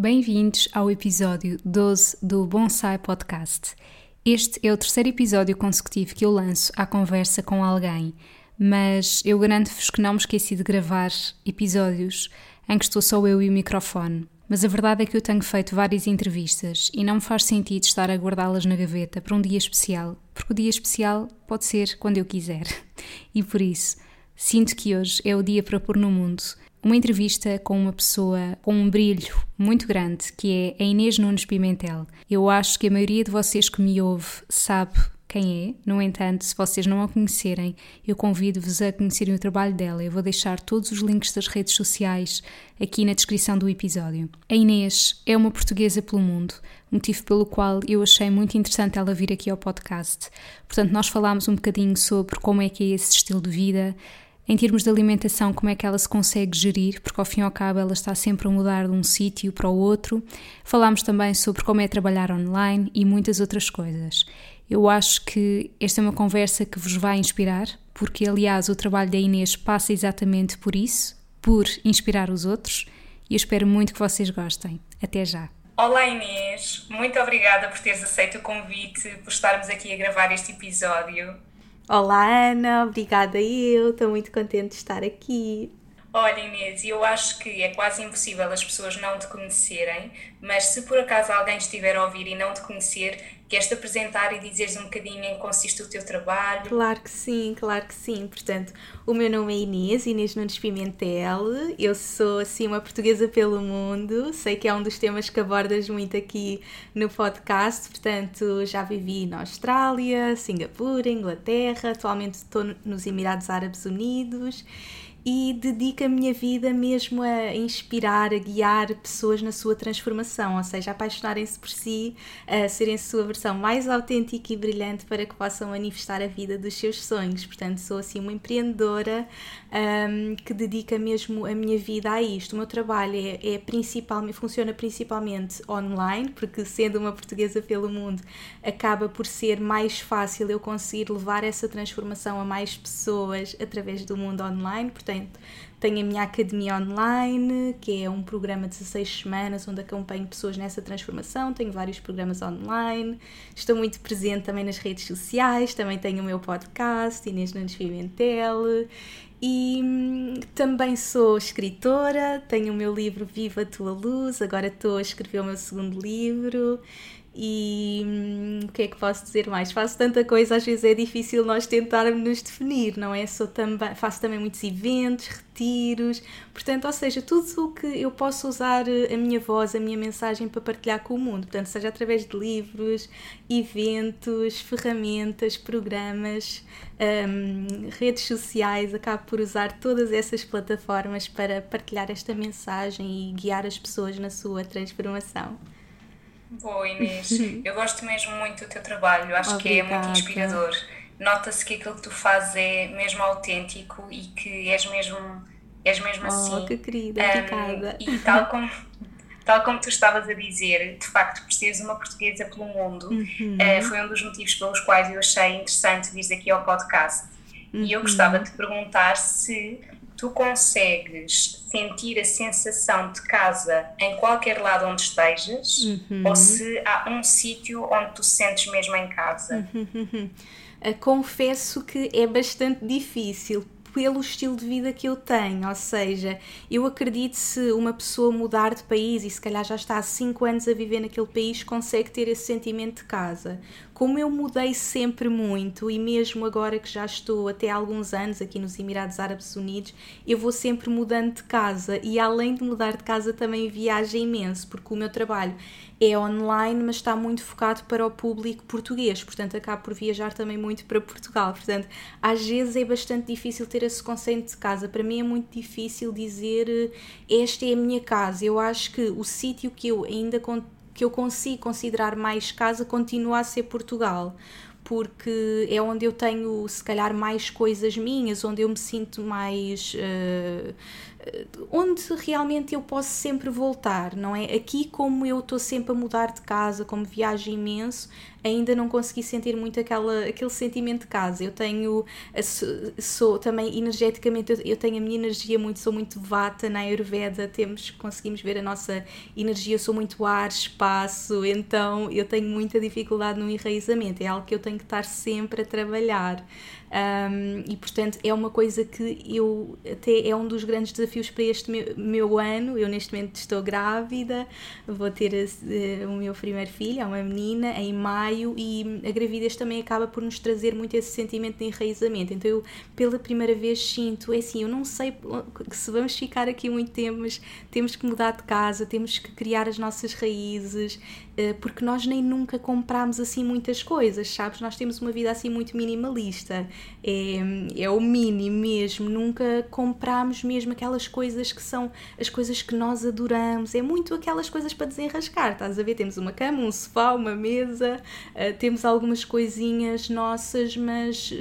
Bem-vindos ao episódio 12 do Bonsai Podcast. Este é o terceiro episódio consecutivo que eu lanço à conversa com alguém, mas eu garanto-vos que não me esqueci de gravar episódios em que estou só eu e o microfone. Mas a verdade é que eu tenho feito várias entrevistas e não me faz sentido estar a guardá-las na gaveta para um dia especial, porque o dia especial pode ser quando eu quiser. E por isso, sinto que hoje é o dia para pôr no mundo uma entrevista com uma pessoa com um brilho muito grande, que é a Inês Nunes Pimentel. Eu acho que a maioria de vocês que me ouve sabe quem é. No entanto, se vocês não a conhecerem, eu convido-vos a conhecerem o trabalho dela. Eu vou deixar todos os links das redes sociais aqui na descrição do episódio. A Inês é uma portuguesa pelo mundo, motivo pelo qual eu achei muito interessante ela vir aqui ao podcast. Portanto, nós falámos um bocadinho sobre como é que é esse estilo de vida, em termos de alimentação, como é que ela se consegue gerir, porque ao fim e ao cabo ela está sempre a mudar de um sítio para o outro. Falámos também sobre como é trabalhar online e muitas outras coisas. Eu acho que esta é uma conversa que vos vai inspirar, porque aliás o trabalho da Inês passa exatamente por isso, por inspirar os outros, e eu espero muito que vocês gostem. Até já! Olá Inês, muito obrigada por teres aceito o convite, por estarmos aqui a gravar este episódio. Olá, Ana, obrigada eu, estou muito contente de estar aqui. Olha, Inês, eu acho que é quase impossível as pessoas não te conhecerem, mas se por acaso alguém estiver a ouvir e não te conhecer, Queres-te apresentar e dizeres um bocadinho em que consiste o teu trabalho? Claro que sim, claro que sim. Portanto, o meu nome é Inês, Inês Nunes Pimentel. Eu sou, assim, uma portuguesa pelo mundo. Sei que é um dos temas que abordas muito aqui no podcast. Portanto, já vivi na Austrália, Singapura, Inglaterra. Atualmente estou nos Emirados Árabes Unidos e dedico a minha vida mesmo a inspirar, a guiar pessoas na sua transformação, ou seja, apaixonarem-se por si, a serem a sua versão mais autêntica e brilhante para que possam manifestar a vida dos seus sonhos. Portanto, sou assim uma empreendedora um, que dedica mesmo a minha vida a isto. O meu trabalho é, é principalmente, funciona principalmente online, porque sendo uma portuguesa pelo mundo, acaba por ser mais fácil eu conseguir levar essa transformação a mais pessoas através do mundo online. Portanto, tenho a minha academia online, que é um programa de 16 semanas onde acompanho pessoas nessa transformação. Tenho vários programas online. Estou muito presente também nas redes sociais. Também tenho o meu podcast, Inês Nunes Pimentel. E hum, também sou escritora, tenho o meu livro Viva a Tua Luz, agora estou a escrever o meu segundo livro e hum, o que é que posso dizer mais? Faço tanta coisa, às vezes é difícil nós tentarmos nos definir, não é? Sou também, faço também muitos eventos, retiros, portanto, ou seja, tudo o que eu posso usar eh, a minha voz, a minha mensagem para partilhar com o mundo, portanto, seja através de livros, eventos, ferramentas, programas, um, redes sociais, acabo por usar todas essas plataformas para partilhar esta mensagem e guiar as pessoas na sua transformação. Boa, Inês. Eu gosto mesmo muito do teu trabalho, acho Obrigada. que é muito inspirador. Nota-se que aquilo que tu fazes é mesmo autêntico e que és mesmo, és mesmo oh, assim. que querida, um, E tal como, tal como tu estavas a dizer, de facto, por seres uma portuguesa pelo mundo, uhum. uh, foi um dos motivos pelos quais eu achei interessante vir aqui ao podcast. Uhum. E eu gostava uhum. de te perguntar se tu consegues sentir a sensação de casa em qualquer lado onde estejas uhum. ou se há um sítio onde tu sentes mesmo em casa? Uhum. Confesso que é bastante difícil pelo estilo de vida que eu tenho, ou seja, eu acredito se uma pessoa mudar de país e se calhar já está há 5 anos a viver naquele país, consegue ter esse sentimento de casa como eu mudei sempre muito e mesmo agora que já estou até há alguns anos aqui nos Emirados Árabes Unidos, eu vou sempre mudando de casa e além de mudar de casa também viajo imenso, porque o meu trabalho é online, mas está muito focado para o público português, portanto acabo por viajar também muito para Portugal. Portanto, às vezes é bastante difícil ter esse conceito de casa. Para mim é muito difícil dizer esta é a minha casa. Eu acho que o sítio que eu ainda que eu consigo considerar mais casa continua a ser Portugal porque é onde eu tenho se calhar mais coisas minhas, onde eu me sinto mais uh, onde realmente eu posso sempre voltar, não é? Aqui, como eu estou sempre a mudar de casa, como viajo imenso, ainda não consegui sentir muito aquela, aquele sentimento de casa. Eu tenho, sou também energeticamente, eu tenho a minha energia muito, sou muito vata na Ayurveda, temos, conseguimos ver a nossa energia, sou muito ar, espaço, então eu tenho muita dificuldade no enraizamento, é algo que eu tenho que estar sempre a trabalhar. Um, e portanto é uma coisa que eu até é um dos grandes desafios para este meu, meu ano. Eu neste momento estou grávida, vou ter uh, o meu primeiro filho, é uma menina, em maio, e a gravidez também acaba por nos trazer muito esse sentimento de enraizamento. Então eu pela primeira vez sinto, é assim, eu não sei se vamos ficar aqui muito tempo, mas temos que mudar de casa, temos que criar as nossas raízes, uh, porque nós nem nunca compramos assim muitas coisas, sabes? Nós temos uma vida assim muito minimalista é, é o mínimo mesmo. Nunca compramos mesmo aquelas coisas que são as coisas que nós adoramos. É muito aquelas coisas para desenrascar, estás a ver? Temos uma cama, um sofá, uma mesa, uh, temos algumas coisinhas nossas, mas.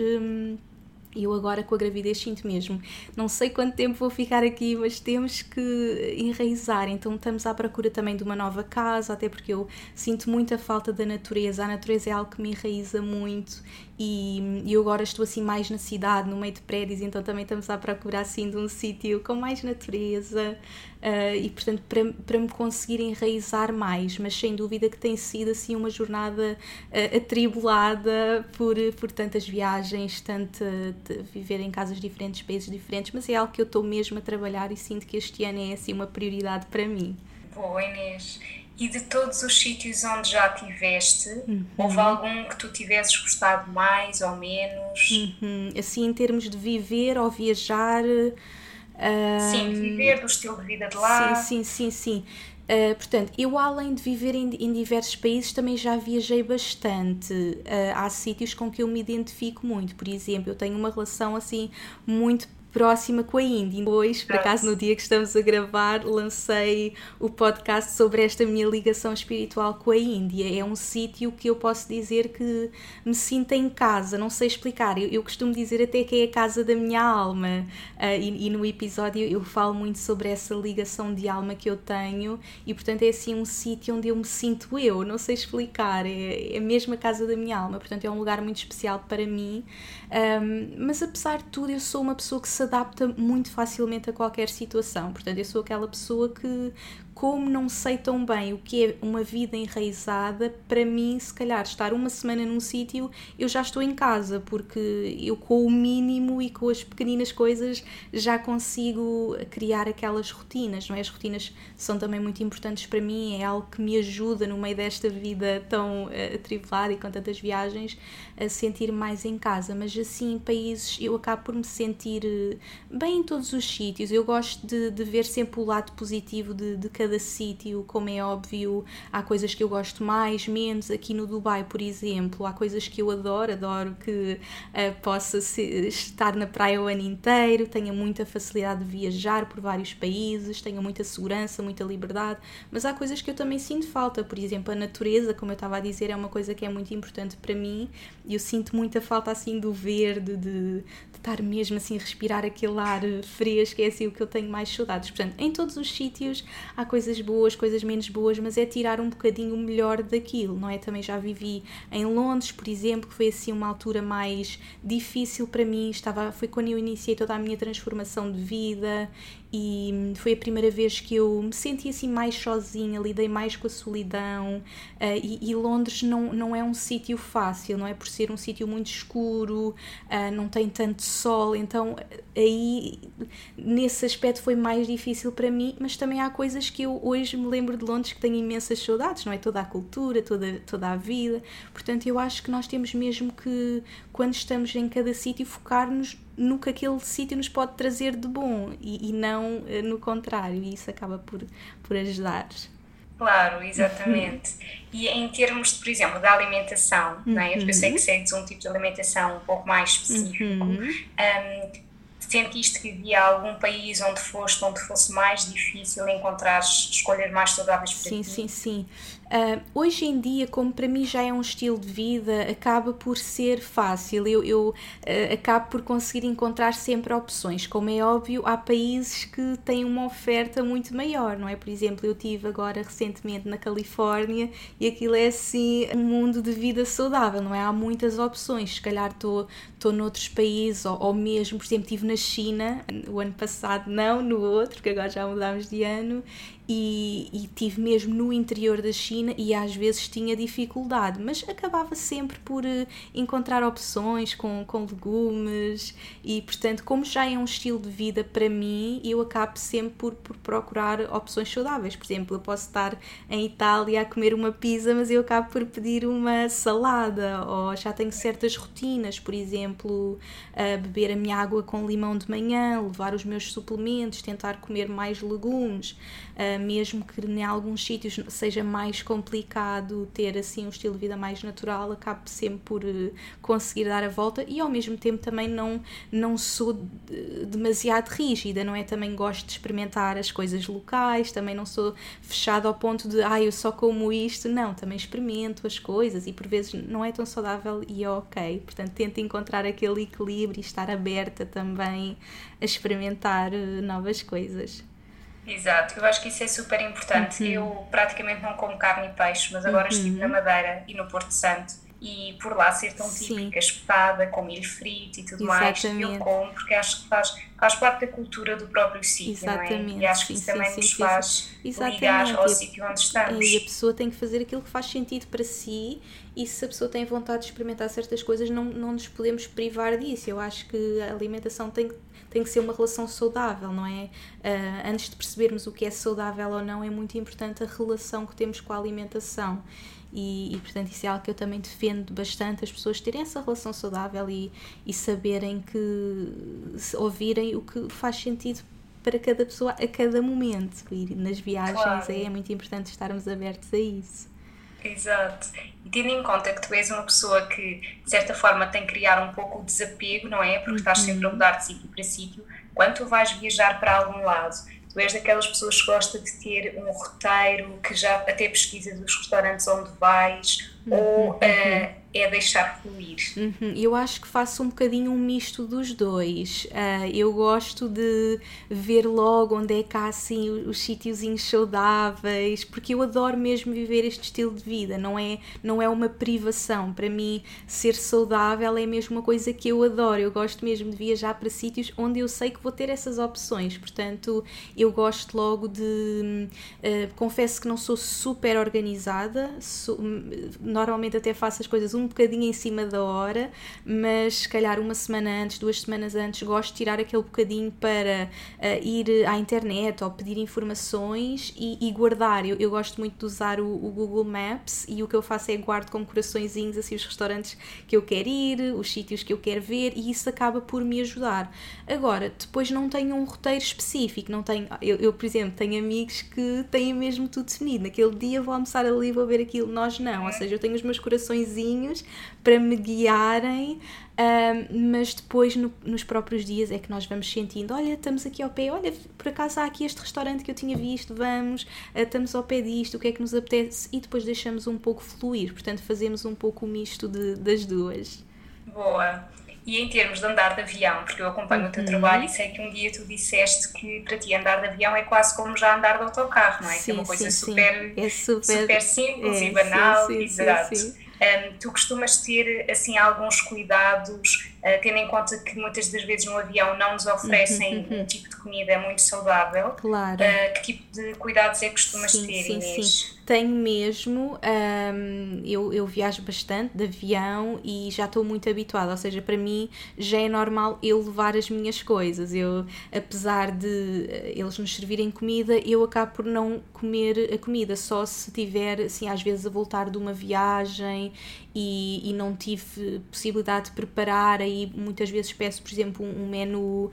Um, eu agora com a gravidez sinto mesmo, não sei quanto tempo vou ficar aqui, mas temos que enraizar. Então estamos à procura também de uma nova casa, até porque eu sinto muita falta da natureza. A natureza é algo que me enraiza muito e eu agora estou assim mais na cidade, no meio de prédios, então também estamos à procura assim de um sítio com mais natureza uh, e portanto para, para me conseguir enraizar mais, mas sem dúvida que tem sido assim uma jornada uh, atribulada por, por tantas viagens, tanto viver em casas diferentes, países diferentes, mas é algo que eu estou mesmo a trabalhar e sinto que este ano é assim uma prioridade para mim. Boa Inês, e de todos os sítios onde já tiveste, uhum. houve algum que tu tivesses gostado mais ou menos? Uhum. Assim, em termos de viver ou viajar. Sim, viver do estilo de vida de lá. Sim, sim, sim, sim. Uh, portanto, eu além de viver em, em, diversos países também já viajei bastante. Uh, há sítios com que eu me identifico muito. Por exemplo, eu tenho uma relação assim muito próxima com a Índia. Depois, por acaso, no dia que estamos a gravar, lancei o podcast sobre esta minha ligação espiritual com a Índia. É um sítio que eu posso dizer que me sinto em casa, não sei explicar. Eu, eu costumo dizer até que é a casa da minha alma. Uh, e, e, no episódio eu falo muito sobre essa ligação de alma que eu tenho, e portanto é assim um sítio onde eu me sinto eu, não sei explicar. É, é mesmo a casa da minha alma, portanto é um lugar muito especial para mim. Um, mas apesar de tudo, eu sou uma pessoa que se adapta muito facilmente a qualquer situação. Portanto, eu sou aquela pessoa que como não sei tão bem o que é uma vida enraizada, para mim, se calhar, estar uma semana num sítio, eu já estou em casa, porque eu com o mínimo e com as pequeninas coisas já consigo criar aquelas rotinas, não é? As rotinas são também muito importantes para mim, é algo que me ajuda no meio desta vida tão uh, atribulada e com tantas viagens a sentir mais em casa, mas assim, em países, eu acabo por me sentir eh, bem em todos os sítios, eu gosto de, de ver sempre o lado positivo de, de cada cada sítio, como é óbvio, há coisas que eu gosto mais, menos. Aqui no Dubai, por exemplo, há coisas que eu adoro, adoro que uh, possa ser, estar na praia o ano inteiro, tenha muita facilidade de viajar por vários países, tenha muita segurança, muita liberdade, mas há coisas que eu também sinto falta, por exemplo, a natureza, como eu estava a dizer, é uma coisa que é muito importante para mim e eu sinto muita falta assim do verde, de, de estar mesmo assim a respirar aquele ar fresco, é assim o que eu tenho mais saudades. Portanto, em todos os sítios há coisas boas, coisas menos boas, mas é tirar um bocadinho o melhor daquilo, não é? Também já vivi em Londres, por exemplo, que foi assim uma altura mais difícil para mim, estava, foi quando eu iniciei toda a minha transformação de vida e foi a primeira vez que eu me senti assim mais sozinha, lidei mais com a solidão uh, e, e, Londres não, não é um sítio fácil, não é por ser um sítio muito escuro, uh, não tem tanto sol, então aí nesse aspecto foi mais difícil para mim, mas também há coisas que que eu hoje me lembro de Londres que tenho imensas saudades, não é? Toda a cultura, toda, toda a vida. Portanto, eu acho que nós temos mesmo que, quando estamos em cada sítio, focar-nos no que aquele sítio nos pode trazer de bom e, e não eh, no contrário, e isso acaba por, por ajudar. Claro, exatamente. e em termos, de, por exemplo, da alimentação, uhum. não é? eu sei que uhum. segues um tipo de alimentação um pouco mais específico. Uhum. Um, Sentiste que havia algum país onde foste, onde fosse mais difícil encontrar escolhas mais saudáveis para sim, ti? Sim, sim, sim. Uh, hoje em dia, como para mim já é um estilo de vida, acaba por ser fácil. Eu, eu uh, acabo por conseguir encontrar sempre opções. Como é óbvio, há países que têm uma oferta muito maior, não é? Por exemplo, eu tive agora recentemente na Califórnia e aquilo é assim um mundo de vida saudável, não é? Há muitas opções. Se calhar estou noutros países, ou, ou mesmo, por exemplo, estive na China o ano passado, não no outro, que agora já mudámos de ano, e, e tive mesmo no interior da China e às vezes tinha dificuldade, mas acabava sempre por uh, encontrar opções com, com legumes e, portanto, como já é um estilo de vida para mim, eu acabo sempre por, por procurar opções saudáveis. Por exemplo, eu posso estar em Itália a comer uma pizza, mas eu acabo por pedir uma salada, ou já tenho certas rotinas, por exemplo, uh, beber a minha água com limão de manhã, levar os meus suplementos, tentar comer mais legumes. Mesmo que em alguns sítios seja mais complicado ter assim um estilo de vida mais natural, acabo sempre por uh, conseguir dar a volta e ao mesmo tempo também não, não sou demasiado rígida, não é? Também gosto de experimentar as coisas locais, também não sou fechada ao ponto de ah, eu só como isto, não, também experimento as coisas e por vezes não é tão saudável e é ok. Portanto, tento encontrar aquele equilíbrio e estar aberta também a experimentar eh, novas coisas. Exato, eu acho que isso é super importante. Uhum. Eu praticamente não como carne e peixe, mas agora uhum. estive na Madeira e no Porto Santo e por lá ser tão Sim. típica, espetada, com milho frito e tudo Exatamente. mais, eu como porque acho que faz, faz parte da cultura do próprio sítio, não é? E acho que isso sim, também sim, nos sim, faz ligar ao sítio onde estamos. E a pessoa tem que fazer aquilo que faz sentido para si e se a pessoa tem vontade de experimentar certas coisas, não, não nos podemos privar disso. Eu acho que a alimentação tem que tem que ser uma relação saudável, não é? Uh, antes de percebermos o que é saudável ou não, é muito importante a relação que temos com a alimentação. E, e, portanto isso é algo que eu também defendo bastante as pessoas terem essa relação saudável e, e saberem que ouvirem o que faz sentido para cada pessoa a cada momento e nas viagens claro. é, é muito importante estarmos abertos a isso Exato. E tendo em conta que tu és uma pessoa que, de certa forma, tem que criar um pouco o desapego, não é? Porque estás sempre a uhum. mudar de sítio para sítio. Quando tu vais viajar para algum lado, tu és daquelas pessoas que gosta de ter um roteiro, que já até pesquisa dos restaurantes onde vais, uhum. ou uh, é deixar fluir. Uhum. Eu acho que faço um bocadinho um misto dos dois. Uh, eu gosto de ver logo onde é que há assim os sítiozinhos saudáveis, porque eu adoro mesmo viver este estilo de vida, não é, não é uma privação. Para mim, ser saudável é mesmo uma coisa que eu adoro. Eu gosto mesmo de viajar para sítios onde eu sei que vou ter essas opções. Portanto, eu gosto logo de. Uh, confesso que não sou super organizada, sou, normalmente até faço as coisas um bocadinho em cima da hora, mas se calhar uma semana antes, duas semanas antes, gosto de tirar aquele bocadinho para uh, ir à internet ou pedir informações e, e guardar. Eu, eu, gosto muito de usar o, o, Google Maps e o que eu faço é guardo com coraçõezinhos assim os restaurantes que eu quero ir, os sítios que eu quero ver e isso acaba por me ajudar. Agora, depois não tenho um roteiro específico, não tenho, eu, eu por exemplo, tenho amigos que têm mesmo tudo definido. Naquele dia vou almoçar ali, vou ver aquilo, nós não. Ou seja, eu tenho os meus coraçõezinhos para me guiarem, mas depois no, nos próprios dias é que nós vamos sentindo: olha, estamos aqui ao pé, olha, por acaso há aqui este restaurante que eu tinha visto, vamos, uh, estamos ao pé disto, o que é que nos apetece, e depois deixamos um pouco fluir, portanto, fazemos um pouco o misto de, das duas. Boa. E em termos de andar de avião, porque eu acompanho o teu uhum. trabalho e sei que um dia tu disseste que para ti andar de avião é quase como já andar de autocarro, não é? Sim, que é uma coisa sim, super, sim. É super, super simples é, e banal, sim, sim, exato. Um, tu costumas ter assim alguns cuidados uh, tendo em conta que muitas das vezes no avião não nos oferecem uhum, uhum. um tipo de comida muito saudável. Claro. Uh, que tipo de cuidados é que costumas sim, ter, sim, Inês? Sim. Tenho mesmo, um, eu, eu viajo bastante de avião e já estou muito habituada, ou seja, para mim já é normal eu levar as minhas coisas. Eu, apesar de eh, eles nos servirem comida, eu acabo por não comer a comida, só se tiver, assim, às vezes a voltar de uma viagem e, e não tive possibilidade de preparar, aí muitas vezes peço, por exemplo, um, menu uh,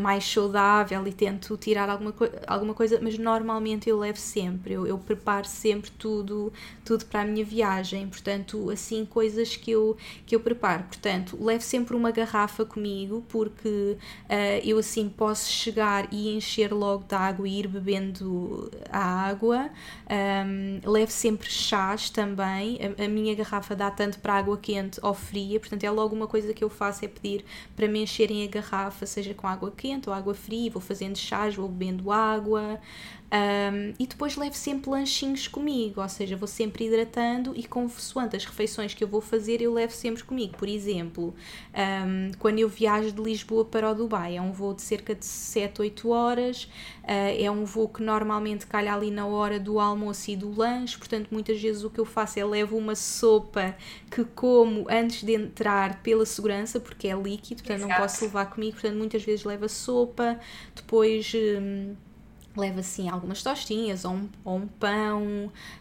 mais saudável e tento tirar alguma, co alguma coisa, mas normalmente eu levo sempre, eu, eu preparo sempre tudo, tudo para a minha viagem, portanto, assim, coisas que eu, que eu preparo. Portanto, levo sempre uma garrafa comigo, porque uh, eu assim posso chegar e encher logo de água e ir bebendo a água. Um, levo sempre chás também, a, a minha garrafa dá tanto para água quente ou fria, portanto, é logo uma coisa que eu faço é pedir para me encherem a garrafa, seja com água quente ou água fria, vou fazendo chás, vou bebendo água. Um, e depois levo sempre lanchinhos comigo, ou seja, vou sempre hidratando e consoante as refeições que eu vou fazer, eu levo sempre comigo. Por exemplo, um, quando eu viajo de Lisboa para o Dubai, é um voo de cerca de 7, 8 horas, uh, é um voo que normalmente calha ali na hora do almoço e do lanche, portanto, muitas vezes o que eu faço é levo uma sopa que como antes de entrar pela segurança, porque é líquido, portanto, Exato. não posso levar comigo, portanto, muitas vezes levo a sopa, depois. Um, leva assim algumas tostinhas ou um, ou um pão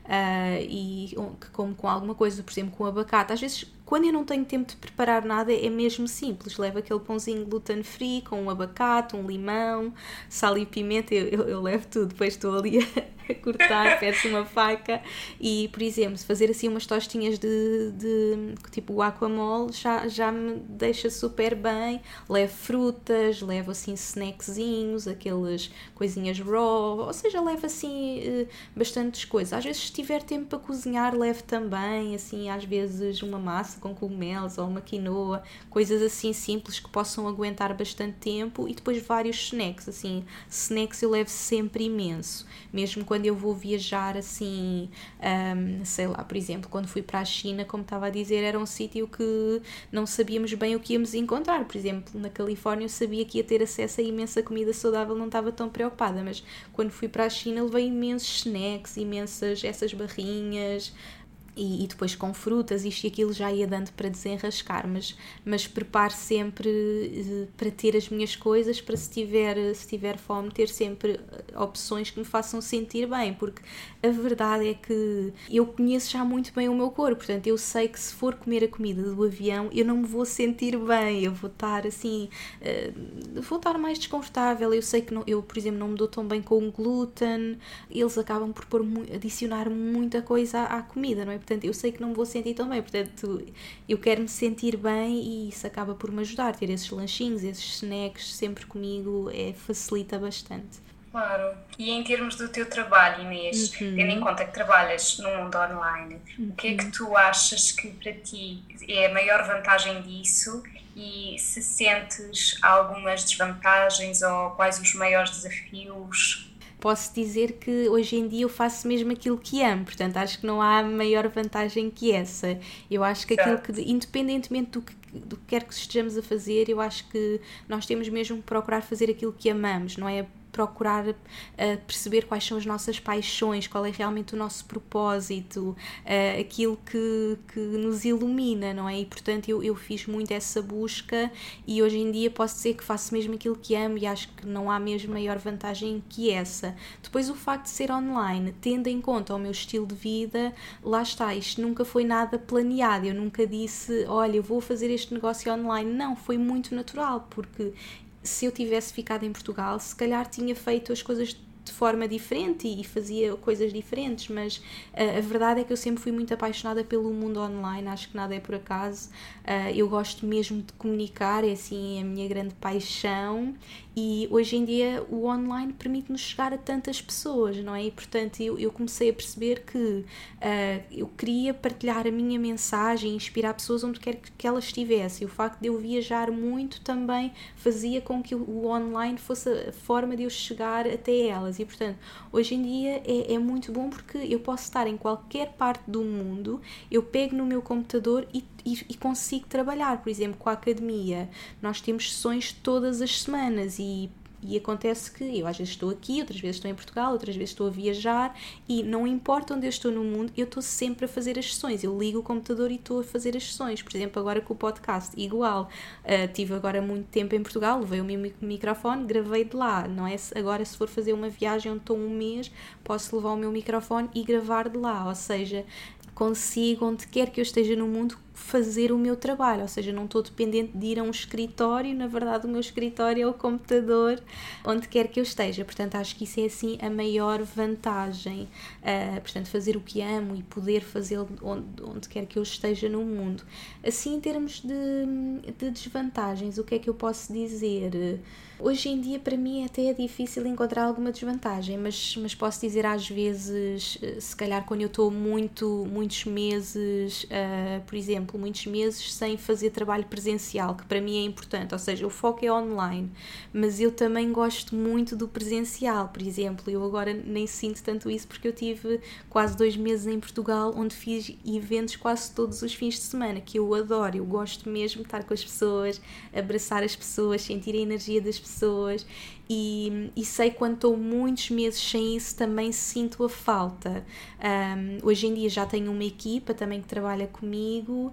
uh, e um, que como com alguma coisa, por exemplo com abacate. Às vezes quando eu não tenho tempo de preparar nada, é mesmo simples. Levo aquele pãozinho gluten free com um abacate, um limão, sal e pimenta. Eu, eu, eu levo tudo. Depois estou ali a, a cortar, peço uma faca. E, por exemplo, se fazer assim umas tostinhas de, de tipo guacamole, já, já me deixa super bem. Levo frutas, levo assim snackzinhos, aquelas coisinhas raw. Ou seja, levo assim eh, bastantes coisas. Às vezes, se tiver tempo para cozinhar, levo também, assim, às vezes uma massa massa com cogumelos ou uma quinoa, coisas assim simples que possam aguentar bastante tempo e depois vários snacks, assim, snacks eu levo sempre imenso, mesmo quando eu vou viajar assim, um, sei lá, por exemplo, quando fui para a China, como estava a dizer, era um sítio que não sabíamos bem o que íamos encontrar, por exemplo, na Califórnia eu sabia que ia ter acesso a imensa comida saudável, não estava tão preocupada, mas quando fui para a China levei imensos snacks, imensas essas barrinhas, e, e, depois com frutas, isto e aquilo já ia dando para desenrascar, mas, mas preparo sempre uh, para ter as minhas coisas, para se tiver, se tiver fome, ter sempre eh, opções que me façam sentir bem, porque a verdade é que eu conheço já muito bem o meu corpo, portanto eu sei que se for comer a comida do avião eu não me vou sentir bem, eu vou estar assim, uh, vou estar mais desconfortável, eu sei que não, eu, por exemplo, não me dou tão bem com o glúten, eles acabam por pôr, adicionar muita coisa à, à comida, não é? Portanto eu sei que não me vou sentir tão bem, portanto eu quero me sentir bem e isso acaba por me ajudar, ter esses lanchinhos, esses snacks sempre comigo é, facilita bastante. Claro. E em termos do teu trabalho, Inês, uhum. tendo em conta que trabalhas no mundo online, uhum. o que é que uhum. tu achas que para ti é a maior vantagem disso e se sentes algumas desvantagens ou quais os maiores desafios posso dizer que hoje em dia eu faço mesmo aquilo que amo, portanto acho que não há maior vantagem que essa. Eu acho que aquilo que, independentemente do que, do que quer que estejamos a fazer, eu acho que nós temos mesmo que procurar fazer aquilo que amamos, não é procurar uh, perceber quais são as nossas paixões, qual é realmente o nosso propósito, uh, aquilo que, que nos ilumina, não é? E portanto eu, eu fiz muito essa busca e hoje em dia posso dizer que faço mesmo aquilo que amo e acho que não há mesmo maior vantagem que essa. Depois o facto de ser online, tendo em conta o meu estilo de vida, lá está, isto nunca foi nada planeado, eu nunca disse, olha, eu vou fazer este negócio online, não, foi muito natural, porque se eu tivesse ficado em Portugal, se calhar tinha feito as coisas de forma diferente e fazia coisas diferentes, mas uh, a verdade é que eu sempre fui muito apaixonada pelo mundo online, acho que nada é por acaso. Uh, eu gosto mesmo de comunicar, é assim a minha grande paixão e hoje em dia o online permite-nos chegar a tantas pessoas, não é? E portanto eu, eu comecei a perceber que uh, eu queria partilhar a minha mensagem e inspirar pessoas onde quer que elas estivessem. O facto de eu viajar muito também fazia com que o online fosse a forma de eu chegar até elas. E, portanto, hoje em dia é, é muito bom porque eu posso estar em qualquer parte do mundo, eu pego no meu computador e, e, e consigo trabalhar. Por exemplo, com a academia, nós temos sessões todas as semanas e e acontece que eu às vezes estou aqui, outras vezes estou em Portugal, outras vezes estou a viajar e não importa onde eu estou no mundo, eu estou sempre a fazer as sessões. Eu ligo o computador e estou a fazer as sessões. Por exemplo, agora com o podcast, igual. Uh, tive agora muito tempo em Portugal, levei o meu microfone, gravei de lá. Não é? Agora, se for fazer uma viagem onde estou um mês, posso levar o meu microfone e gravar de lá. Ou seja, consigo, onde quer que eu esteja no mundo, fazer o meu trabalho, ou seja, não estou dependente de ir a um escritório, na verdade o meu escritório é o computador onde quer que eu esteja, portanto acho que isso é assim a maior vantagem, uh, portanto fazer o que amo e poder fazê-lo onde, onde quer que eu esteja no mundo. Assim em termos de, de desvantagens, o que é que eu posso dizer? Hoje em dia, para mim, até é difícil encontrar alguma desvantagem, mas, mas posso dizer às vezes, se calhar quando eu estou muito, muitos meses, uh, por exemplo, muitos meses sem fazer trabalho presencial, que para mim é importante, ou seja, o foco é online, mas eu também gosto muito do presencial, por exemplo, eu agora nem sinto tanto isso porque eu tive quase dois meses em Portugal, onde fiz eventos quase todos os fins de semana, que eu adoro, eu gosto mesmo de estar com as pessoas, abraçar as pessoas, sentir a energia das pessoas. E, e sei quando estou muitos meses sem isso também sinto a falta. Um, hoje em dia já tenho uma equipa também que trabalha comigo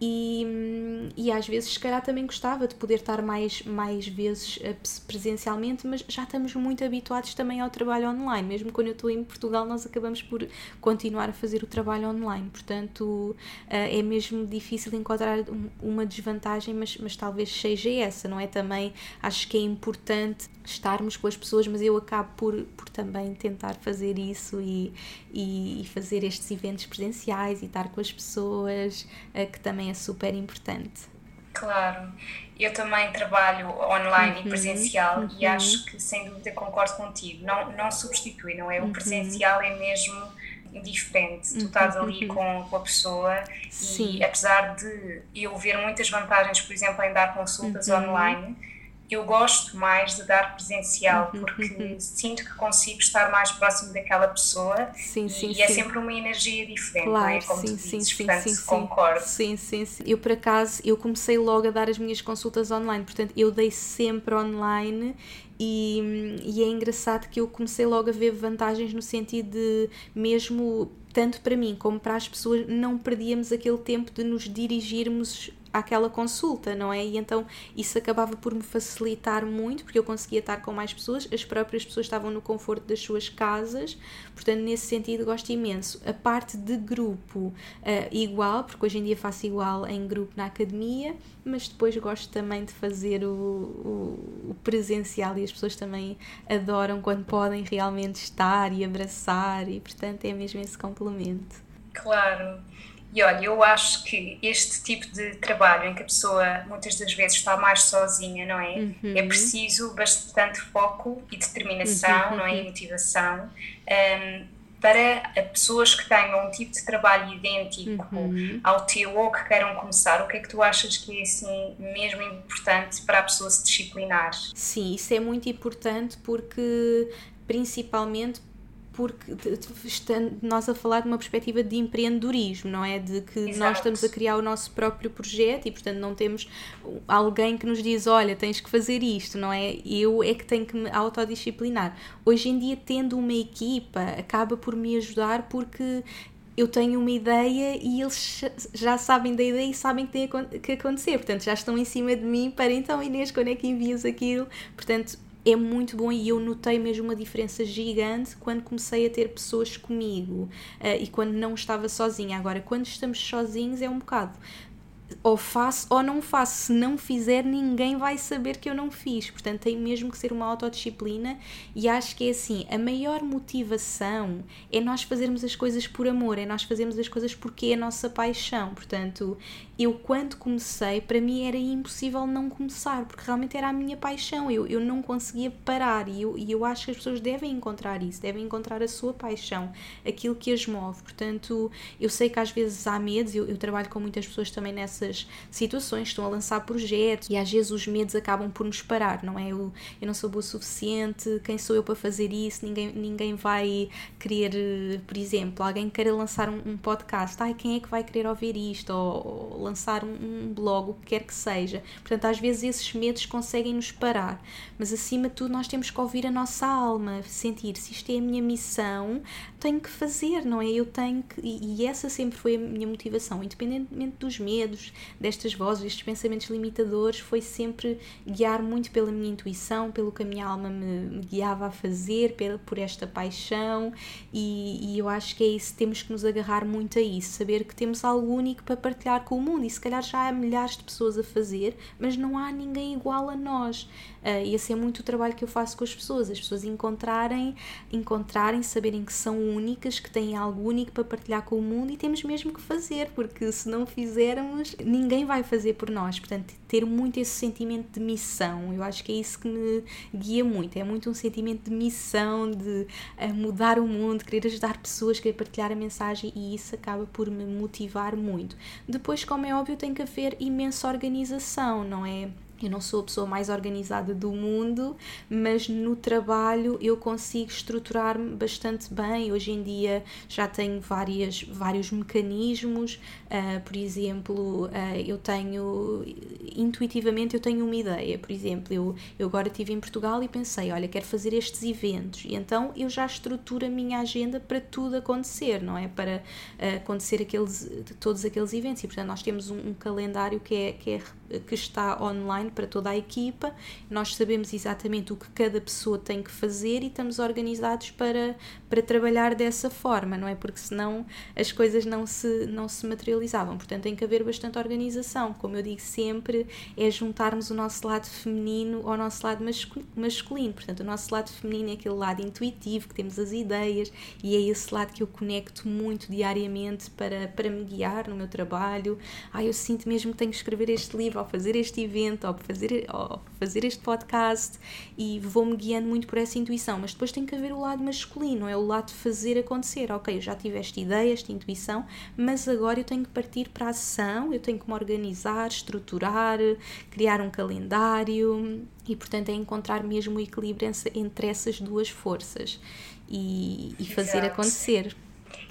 e, e às vezes, se calhar, também gostava de poder estar mais, mais vezes eh, presencialmente, mas já estamos muito habituados também ao trabalho online. Mesmo quando eu estou em Portugal, nós acabamos por continuar a fazer o trabalho online. Portanto, eh, é mesmo difícil encontrar uma desvantagem, mas, mas talvez seja essa, não é? Também acho que é importante estarmos com as pessoas, mas eu acabo por, por também tentar fazer isso e, e, fazer estes eventos presenciais e estar com as pessoas, eh, que também é super importante. Claro, eu também trabalho online uhum, e presencial uhum. e acho que sem dúvida concordo contigo. Não, não substitui, não é? O uhum. presencial é mesmo diferente. Tu estás ali uhum. com, com a pessoa Sim. e apesar de eu ver muitas vantagens, por exemplo, em dar consultas uhum. online eu gosto mais de dar presencial uhum, porque uhum. sinto que consigo estar mais próximo daquela pessoa sim, e, sim, e é sim. sempre uma energia diferente, claro, não é? Como sim, tu dizes, sim, portanto sim, concordo. Sim, sim, sim. Eu por acaso, eu comecei logo a dar as minhas consultas online, portanto eu dei sempre online e, e é engraçado que eu comecei logo a ver vantagens no sentido de mesmo tanto para mim como para as pessoas não perdíamos aquele tempo de nos dirigirmos àquela consulta, não é? E então isso acabava por me facilitar muito, porque eu conseguia estar com mais pessoas, as próprias pessoas estavam no conforto das suas casas, portanto, nesse sentido, gosto imenso. A parte de grupo, uh, igual, porque hoje em dia faço igual em grupo na academia, mas depois gosto também de fazer o, o, o presencial e as pessoas também adoram quando podem realmente estar e abraçar, e portanto, é mesmo esse complemento. Claro. E olha, eu acho que este tipo de trabalho em que a pessoa muitas das vezes está mais sozinha, não é? Uhum. É preciso bastante foco e determinação, uhum. não é? E motivação. Um, para pessoas que tenham um tipo de trabalho idêntico uhum. ao teu ou que queiram começar, o que é que tu achas que é assim mesmo importante para a pessoa se disciplinar? Sim, isso é muito importante porque principalmente porque estamos nós a falar de uma perspectiva de empreendedorismo, não é? De que Exato. nós estamos a criar o nosso próprio projeto e, portanto, não temos alguém que nos diz: olha, tens que fazer isto, não é? Eu é que tenho que me autodisciplinar. Hoje em dia, tendo uma equipa, acaba por me ajudar porque eu tenho uma ideia e eles já sabem da ideia e sabem que tem que acontecer, portanto já estão em cima de mim para então Inês, quando é que envias aquilo? Portanto, é muito bom e eu notei mesmo uma diferença gigante quando comecei a ter pessoas comigo uh, e quando não estava sozinha. Agora, quando estamos sozinhos é um bocado ou faço ou não faço. Se não fizer, ninguém vai saber que eu não fiz. Portanto, tem mesmo que ser uma autodisciplina e acho que é assim: a maior motivação é nós fazermos as coisas por amor, é nós fazermos as coisas porque é a nossa paixão. Portanto, eu quando comecei, para mim era impossível não começar, porque realmente era a minha paixão, eu, eu não conseguia parar e eu, e eu acho que as pessoas devem encontrar isso, devem encontrar a sua paixão, aquilo que as move. Portanto, eu sei que às vezes há medos, eu, eu trabalho com muitas pessoas também nessas situações, estão a lançar projetos e às vezes os medos acabam por nos parar, não é? Eu, eu não sou boa o suficiente, quem sou eu para fazer isso? Ninguém, ninguém vai querer, por exemplo, alguém queira lançar um, um podcast, ai, quem é que vai querer ouvir isto? Ou, ou lançar um, um blog, o que quer que seja. Portanto, às vezes esses medos conseguem nos parar, mas acima de tudo nós temos que ouvir a nossa alma, sentir se isto é a minha missão, tenho que fazer, não é? Eu tenho que. E, e essa sempre foi a minha motivação, independentemente dos medos, destas vozes, destes pensamentos limitadores, foi sempre guiar muito pela minha intuição, pelo que a minha alma me, me guiava a fazer, por, esta paixão, e, e eu acho que é isso, temos que nos agarrar muito a isso, saber que temos algo único para partilhar com o mundo, e se calhar já há milhares de pessoas a fazer, mas não há ninguém igual a nós. Uh, esse é muito o trabalho que eu faço com as pessoas, as pessoas encontrarem, encontrarem, saberem que são únicas, que têm algo único para partilhar com o mundo e temos mesmo que fazer, porque se não fizermos, ninguém vai fazer por nós. Portanto, ter muito esse sentimento de missão, eu acho que é isso que me guia muito. É muito um sentimento de missão, de uh, mudar o mundo, querer ajudar pessoas, querer partilhar a mensagem e isso acaba por me motivar muito. Depois, como é óbvio, tem que haver imensa organização, não é? Eu não sou a pessoa mais organizada do mundo, mas no trabalho eu consigo estruturar-me bastante bem. Hoje em dia já tenho várias, vários mecanismos, uh, por exemplo, uh, eu tenho intuitivamente eu tenho uma ideia. Por exemplo, eu, eu agora estive em Portugal e pensei, olha, quero fazer estes eventos, e então eu já estruturo a minha agenda para tudo acontecer, não é? Para uh, acontecer aqueles, todos aqueles eventos. E portanto nós temos um, um calendário que é, que é que está online para toda a equipa. Nós sabemos exatamente o que cada pessoa tem que fazer e estamos organizados para, para trabalhar dessa forma, não é? Porque senão as coisas não se, não se materializavam. Portanto, tem que haver bastante organização. Como eu digo sempre, é juntarmos o nosso lado feminino ao nosso lado masculino. Portanto, o nosso lado feminino é aquele lado intuitivo, que temos as ideias, e é esse lado que eu conecto muito diariamente para, para me guiar no meu trabalho. Ah, eu sinto mesmo que tenho que escrever este livro ao fazer este evento, fazer, ao fazer este podcast e vou-me guiando muito por essa intuição, mas depois tem que haver o lado masculino, é o lado de fazer acontecer. Ok, eu já tive esta ideia, esta intuição, mas agora eu tenho que partir para a ação, eu tenho que me organizar, estruturar, criar um calendário e, portanto, é encontrar mesmo o equilíbrio entre essas duas forças e, e fazer Exato. acontecer.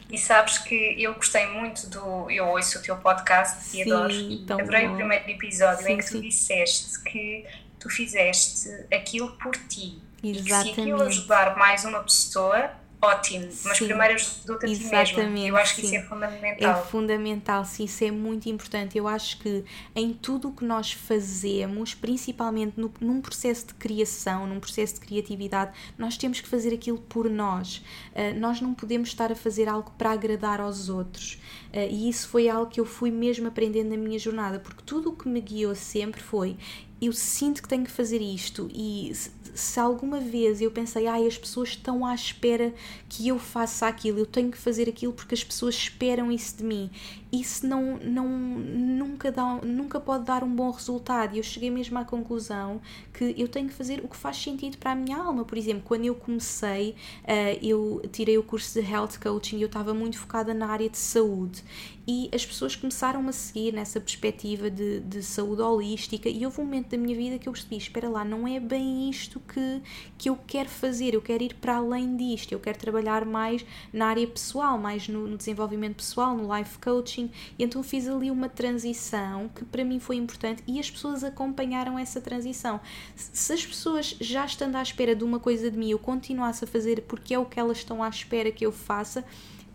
E sabes que eu gostei muito do. Eu ouço o teu podcast sim, e adoro. Adorei bom. o primeiro episódio sim, em que sim. tu disseste que tu fizeste aquilo por ti. Exatamente. E que se aquilo ajudar mais uma pessoa, ótimo, mas sim, primeiro ajuda-te a ti mesmo. Eu acho que sim. isso é fundamental. É fundamental, sim, isso é muito importante. Eu acho que em tudo o que nós fazemos, principalmente no, num processo de criação, num processo de criatividade, nós temos que fazer aquilo por nós. Uh, nós não podemos estar a fazer algo para agradar aos outros. Uh, e isso foi algo que eu fui mesmo aprendendo na minha jornada, porque tudo o que me guiou sempre foi eu sinto que tenho que fazer isto e se alguma vez eu pensei, ai, as pessoas estão à espera que eu faça aquilo, eu tenho que fazer aquilo porque as pessoas esperam isso de mim, isso não, não, nunca, dá, nunca pode dar um bom resultado. E eu cheguei mesmo à conclusão que eu tenho que fazer o que faz sentido para a minha alma. Por exemplo, quando eu comecei, uh, eu tirei o curso de Health Coaching e eu estava muito focada na área de saúde e as pessoas começaram a seguir nessa perspectiva de, de saúde holística e houve um momento da minha vida que eu percebi, espera lá, não é bem isto que, que eu quero fazer, eu quero ir para além disto, eu quero trabalhar mais na área pessoal, mais no, no desenvolvimento pessoal, no life coaching, e então fiz ali uma transição que para mim foi importante e as pessoas acompanharam essa transição. Se as pessoas já estando à espera de uma coisa de mim, eu continuasse a fazer porque é o que elas estão à espera que eu faça,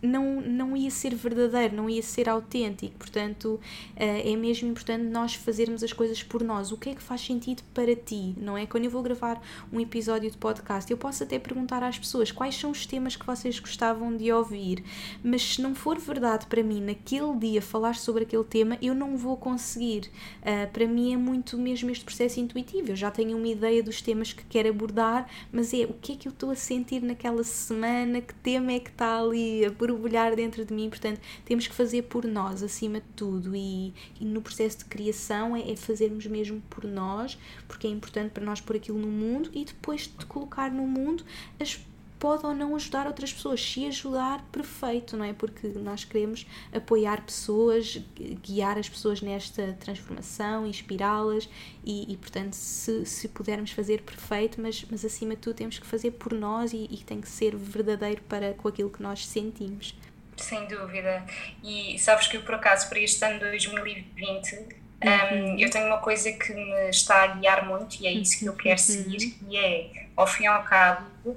não, não ia ser verdadeiro, não ia ser autêntico. Portanto, eh, é mesmo importante nós fazermos as coisas por nós. O que é que faz sentido para ti? Não é? Quando eu vou gravar um episódio de podcast, eu posso até perguntar às pessoas quais são os temas que vocês gostavam de ouvir, mas se não for verdade para mim naquele dia falar sobre aquele tema, eu não vou conseguir. Uh, para mim é muito mesmo este processo intuitivo. Eu já tenho uma ideia dos temas que quero abordar, mas é o que é que eu estou a sentir naquela semana, que tema é que está ali a borbulhar dentro de mim, portanto, temos que fazer por nós, acima de tudo, e, e no processo de criação é, é, fazermos mesmo por nós, porque é importante para nós pôr aquilo no mundo e depois de colocar no mundo as pode ou não ajudar outras pessoas. Se ajudar, perfeito, não é? Porque nós queremos apoiar pessoas, guiar as pessoas nesta transformação, inspirá-las e, e, portanto, se, se pudermos fazer, perfeito, mas, mas acima de tudo temos que fazer por nós e, e tem que ser verdadeiro para com aquilo que nós sentimos. Sem dúvida. E sabes que eu, por acaso, para este ano 2020, um, eu tenho uma coisa que me está a guiar muito e é isso que eu quero seguir, e é, ao fim e ao cabo, um,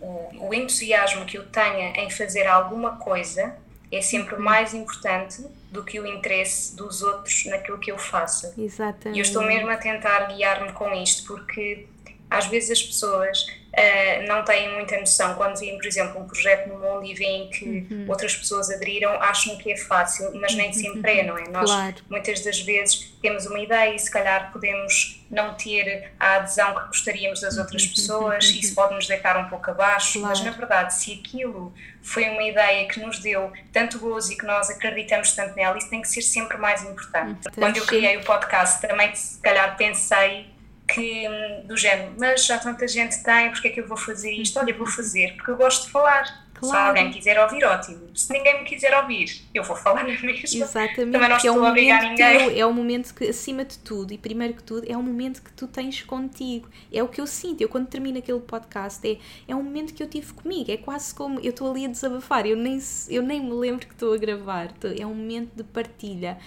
o, o entusiasmo que eu tenha em fazer alguma coisa é sempre mais importante do que o interesse dos outros naquilo que eu faço. Exatamente. E eu estou mesmo a tentar guiar-me com isto, porque às vezes as pessoas uh, não têm muita noção quando veem, por exemplo, um projeto no mundo e veem que uhum. outras pessoas aderiram, acham que é fácil, mas nem sempre é, não é? Nós claro. muitas das vezes temos uma ideia e se calhar podemos não ter a adesão que gostaríamos das outras uhum. pessoas, isso pode nos deitar um pouco abaixo, claro. mas na verdade, se aquilo foi uma ideia que nos deu tanto gozo e que nós acreditamos tanto nela, isso tem que ser sempre mais importante. Uhum. Quando eu criei o podcast, também se calhar pensei que do género, mas já tanta gente tem, porque é que eu vou fazer isto? Olha, vou fazer porque eu gosto de falar. Claro. Se alguém quiser ouvir, ótimo. Se ninguém me quiser ouvir, eu vou falar na mesma. Exatamente. Também não estou é um a obrigar ninguém. É o momento que, acima de tudo, e primeiro que tudo, é o momento que tu tens contigo. É o que eu sinto. Eu, quando termino aquele podcast, é, é um momento que eu tive comigo. É quase como eu estou ali a desabafar. Eu nem, eu nem me lembro que estou a gravar. É um momento de partilha.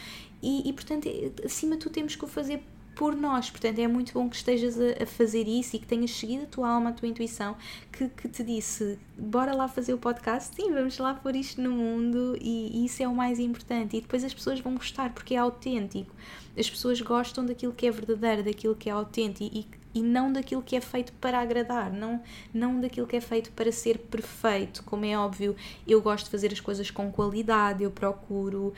E, e portanto, é, acima de tudo, temos que o fazer por nós. Portanto, é muito bom que estejas a, a, fazer isso e que tenhas seguido a tua alma, a tua intuição, que, que te disse: bora lá fazer o podcast, sim, vamos lá pôr isto no mundo e, e isso é o mais importante. E depois as pessoas vão gostar porque é autêntico. As pessoas gostam daquilo que é verdadeiro, daquilo que é autêntico e, e não daquilo que é feito para agradar, não, não daquilo que é feito para ser perfeito. Como é óbvio, eu gosto de fazer as coisas com qualidade, eu procuro uh,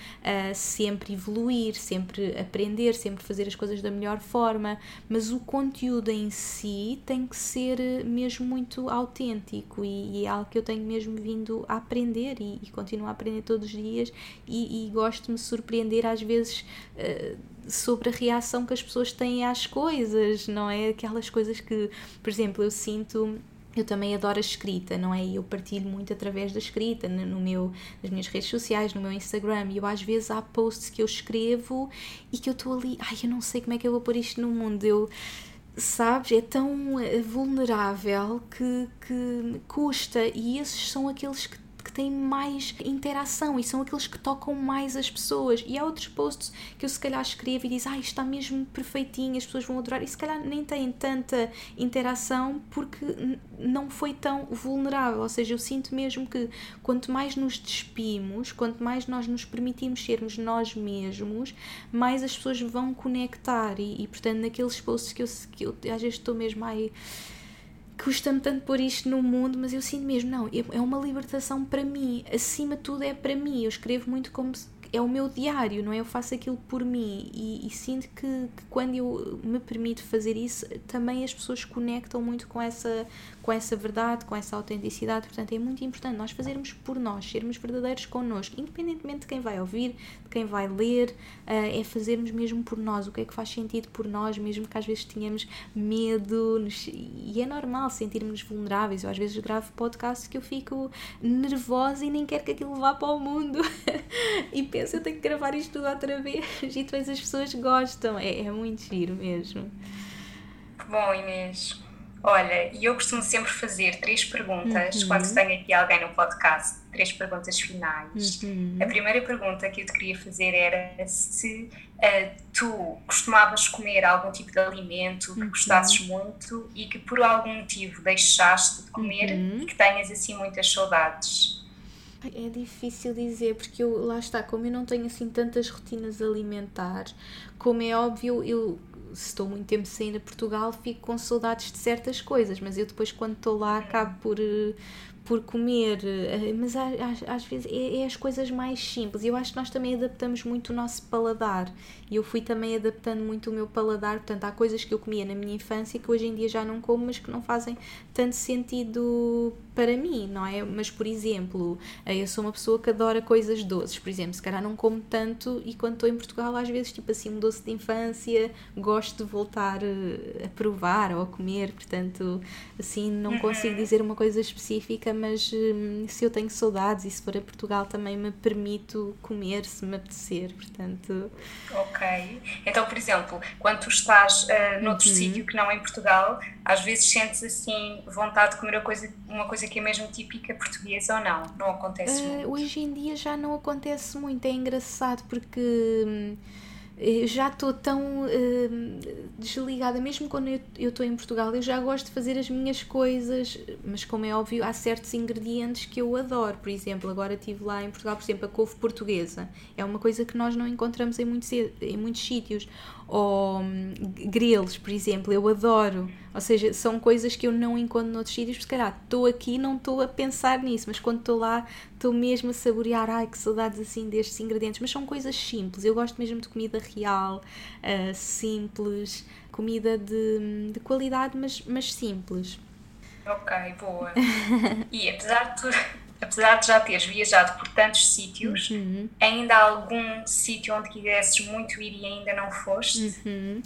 sempre evoluir, sempre aprender, sempre fazer as coisas da melhor forma, mas o conteúdo em si tem que ser mesmo muito autêntico e, e é algo que eu tenho mesmo vindo a aprender e, e continuo a aprender todos os dias e, e gosto de me surpreender às vezes. Uh, sobre a reação que as pessoas têm às coisas, não é? Aquelas coisas que, por exemplo, eu sinto eu também adoro a escrita, não é? Eu partilho muito através da escrita, no meu, nas minhas redes sociais, no meu Instagram, e eu às vezes há posts que eu escrevo e que eu estou ali, ai, eu não sei como é que eu vou pôr isto no mundo, eu sabes, é tão vulnerável que, que custa, e esses são aqueles que que têm mais interação e são aqueles que tocam mais as pessoas. E há outros posts que eu se calhar escrevo e diz, ah, está mesmo perfeitinho, as pessoas vão adorar, e se calhar nem têm tanta interação porque não foi tão vulnerável. Ou seja, eu sinto mesmo que quanto mais nos despimos, quanto mais nós nos permitimos sermos nós mesmos, mais as pessoas vão conectar. E, e portanto, naqueles posts que eu, que eu às vezes estou mesmo aí custa-me tanto pôr isto no mundo, mas eu sinto mesmo, não, é uma libertação para mim, acima de tudo é para mim, eu escrevo muito como se é o meu diário, não é? Eu faço aquilo por mim e, e sinto que, que, quando eu me permito fazer isso, também as pessoas conectam muito com essa, com essa verdade, com essa autenticidade. Portanto, é muito importante nós fazermos por nós, sermos verdadeiros connosco, independentemente de quem vai ouvir, de quem vai ler, uh, é fazermos mesmo por nós, o que é que faz sentido por nós, mesmo que às vezes tenhamos medo, nos, e é normal sentirmos vulneráveis. Eu às vezes gravo podcasts que eu fico nervosa e nem quero que aquilo vá para o mundo e penso penso, eu tenho que gravar isto tudo outra vez e depois as pessoas gostam. É, é muito giro mesmo. Que bom, Inês. Olha, e eu costumo sempre fazer três perguntas uhum. quando tenho aqui alguém no podcast, três perguntas finais. Uhum. A primeira pergunta que eu te queria fazer era se uh, tu costumavas comer algum tipo de alimento que uhum. gostasses muito e que por algum motivo deixaste de comer uhum. e que tenhas assim muitas saudades. É difícil dizer, porque eu, lá está, como eu não tenho assim tantas rotinas alimentares, como é óbvio, eu se estou muito tempo ir a Portugal, fico com saudades de certas coisas, mas eu depois, quando estou lá, acabo por, por comer, eh, mas às, às vezes é, é, as coisas mais simples. Eu acho que nós também adaptamos muito o nosso paladar. E eu fui também adaptando muito o meu paladar. Portanto, há coisas que eu comia na minha infância que hoje em dia já não como, mas que não fazem tanto sentido para mim, não é? Mas, por exemplo, eh, eu sou uma pessoa que adora coisas doces. Por exemplo, se calhar não como tanto e quando estou em Portugal, às vezes, tipo assim, um doce de infância, gosto de voltar eh, a provar ou a comer. Portanto, assim, não consigo uhum. dizer uma coisa específica mas hum, se eu tenho saudades e se for a Portugal também me permito comer se me apetecer, portanto... Ok. Então, por exemplo, quando tu estás uh, noutro uhum. sítio que não é em Portugal, às vezes sentes assim vontade de comer uma coisa, uma coisa que é mesmo típica portuguesa ou não? Não acontece uh, muito? Hoje em dia já não acontece muito, é engraçado porque... Hum, eu já estou tão uh, desligada, mesmo quando eu estou em Portugal, eu já gosto de fazer as minhas coisas, mas como é óbvio, há certos ingredientes que eu adoro. Por exemplo, agora estive lá em Portugal, por exemplo, a couve portuguesa. É uma coisa que nós não encontramos em muitos, em muitos sítios ou hum, grelos, por exemplo, eu adoro. Ou seja, são coisas que eu não encontro noutros sítios, porque se calhar estou aqui não estou a pensar nisso, mas quando estou lá estou mesmo a saborear, ai que saudades assim destes ingredientes, mas são coisas simples, eu gosto mesmo de comida real, uh, simples, comida de, de qualidade, mas, mas simples. Ok, boa. e apesar de tudo apesar de já teres viajado por tantos sítios, uhum. ainda há algum sítio onde quisesses muito ir e ainda não foste? Uhum.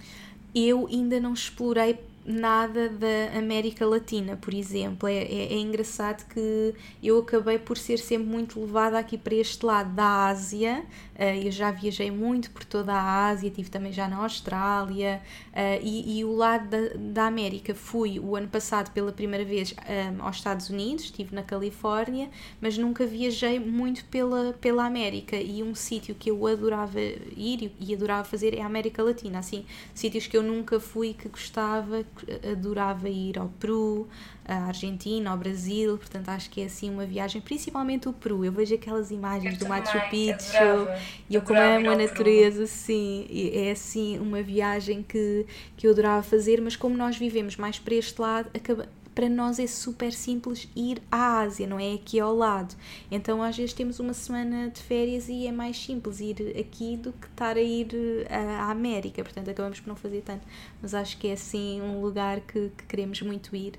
Eu ainda não explorei nada da América Latina, por exemplo. É, é, é, engraçado que eu acabei por ser sempre muito levada aqui para este lado da Ásia. Uh, eu já viajei muito por toda a Ásia, estive também já na Austrália uh, e, e, o lado da, da, América fui o ano passado pela primeira vez um, aos Estados Unidos, estive na Califórnia, mas nunca viajei muito pela, pela América e um sítio que eu adorava ir e adorava fazer é a América Latina, assim, sítios que eu nunca fui que gostava, adorava ir ao Peru, à Argentina, ao Brasil, portanto acho que é assim uma viagem, principalmente o Peru. Eu vejo aquelas imagens eu do Machu Picchu e eu como amo a natureza, sim, é assim uma viagem que, que eu adorava fazer, mas como nós vivemos mais para este lado, acaba, para nós é super simples ir à Ásia, não é aqui ao lado. Então às vezes temos uma semana de férias e é mais simples ir aqui do que estar a ir eh, à América, portanto acabamos por não fazer tanto. Mas acho que é assim um lugar que, que queremos muito ir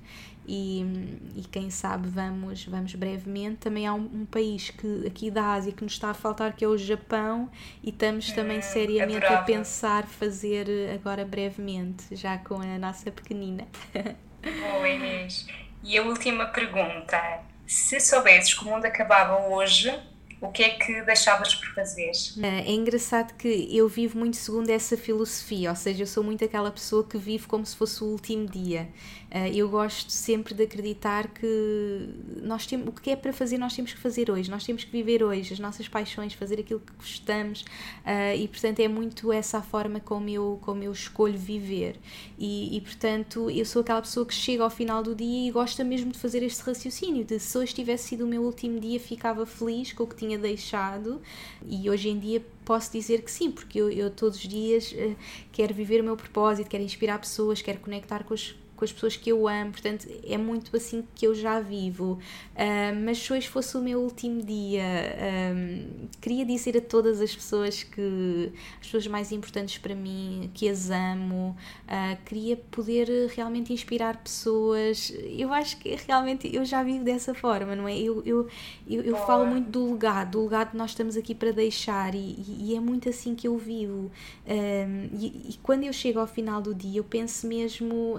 e, e, quem sabe vamos, vamos brevemente. Também há um, um, país que aqui da Ásia que nos está a faltar que é o Japão e estamos também hum, seriamente a pensar fazer agora brevemente, já com a nossa pequenina. Boa, Inês. E a última pergunta: se soubesses que o mundo acabava hoje, o que é que deixavas por fazer? É engraçado que eu vivo muito segundo essa filosofia, ou seja, eu sou muito aquela pessoa que vive como se fosse o último dia. Eh, eu gosto sempre de acreditar que nós temos, o que é para fazer nós temos que fazer hoje, nós temos que viver hoje, as nossas paixões, fazer aquilo que gostamos eh, e portanto é muito essa a forma como eu, como eu escolho viver. E, e portanto eu sou aquela pessoa que chega ao final do dia e gosta mesmo de fazer este raciocínio de se hoje tivesse sido o meu último dia ficava feliz com o que tinha deixado. E hoje em dia posso dizer que sim, porque eu, eu todos os dias uh, quero viver o meu propósito, quero inspirar pessoas, quero conectar com as com as pessoas que eu amo, portanto é muito assim que eu já vivo. Uh, mas se hoje fosse o meu último dia, um, queria dizer a todas as pessoas que as pessoas mais importantes para mim, que as amo, uh, queria poder realmente inspirar pessoas. Eu acho que realmente eu já vivo dessa forma, não é? Eu, eu, eu, eu falo muito do legado, do legado que nós estamos aqui para deixar e, e é muito assim que eu vivo. Um, e, e, quando eu chego ao final do dia, eu penso mesmo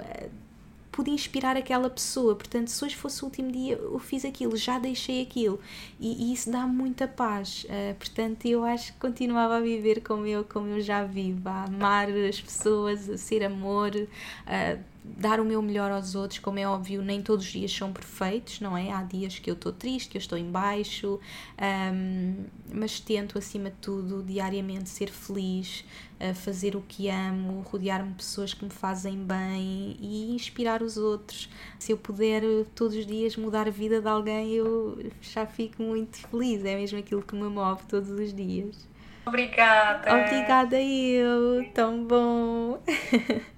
pude inspirar aquela pessoa. Portanto, se hoje fosse o último dia, eu fiz aquilo, já deixei aquilo. E, e isso dá muita paz. Uh, portanto, eu acho que continuava a viver como eu, como eu já vivo, a amar as pessoas, a ser amor, uh, dar o meu melhor aos outros, como é óbvio, nem todos os dias são perfeitos, não é? Há dias que eu estou triste, que eu estou em baixo, um, mas tento, acima de tudo, diariamente ser feliz, uh, fazer o que amo, rodear-me de pessoas que me fazem bem e inspirar os outros. Se eu puder todos os dias mudar a vida de alguém, eu já fico muito feliz, é mesmo aquilo que me move todos os dias. Obrigada. Obrigada eu, tão bom.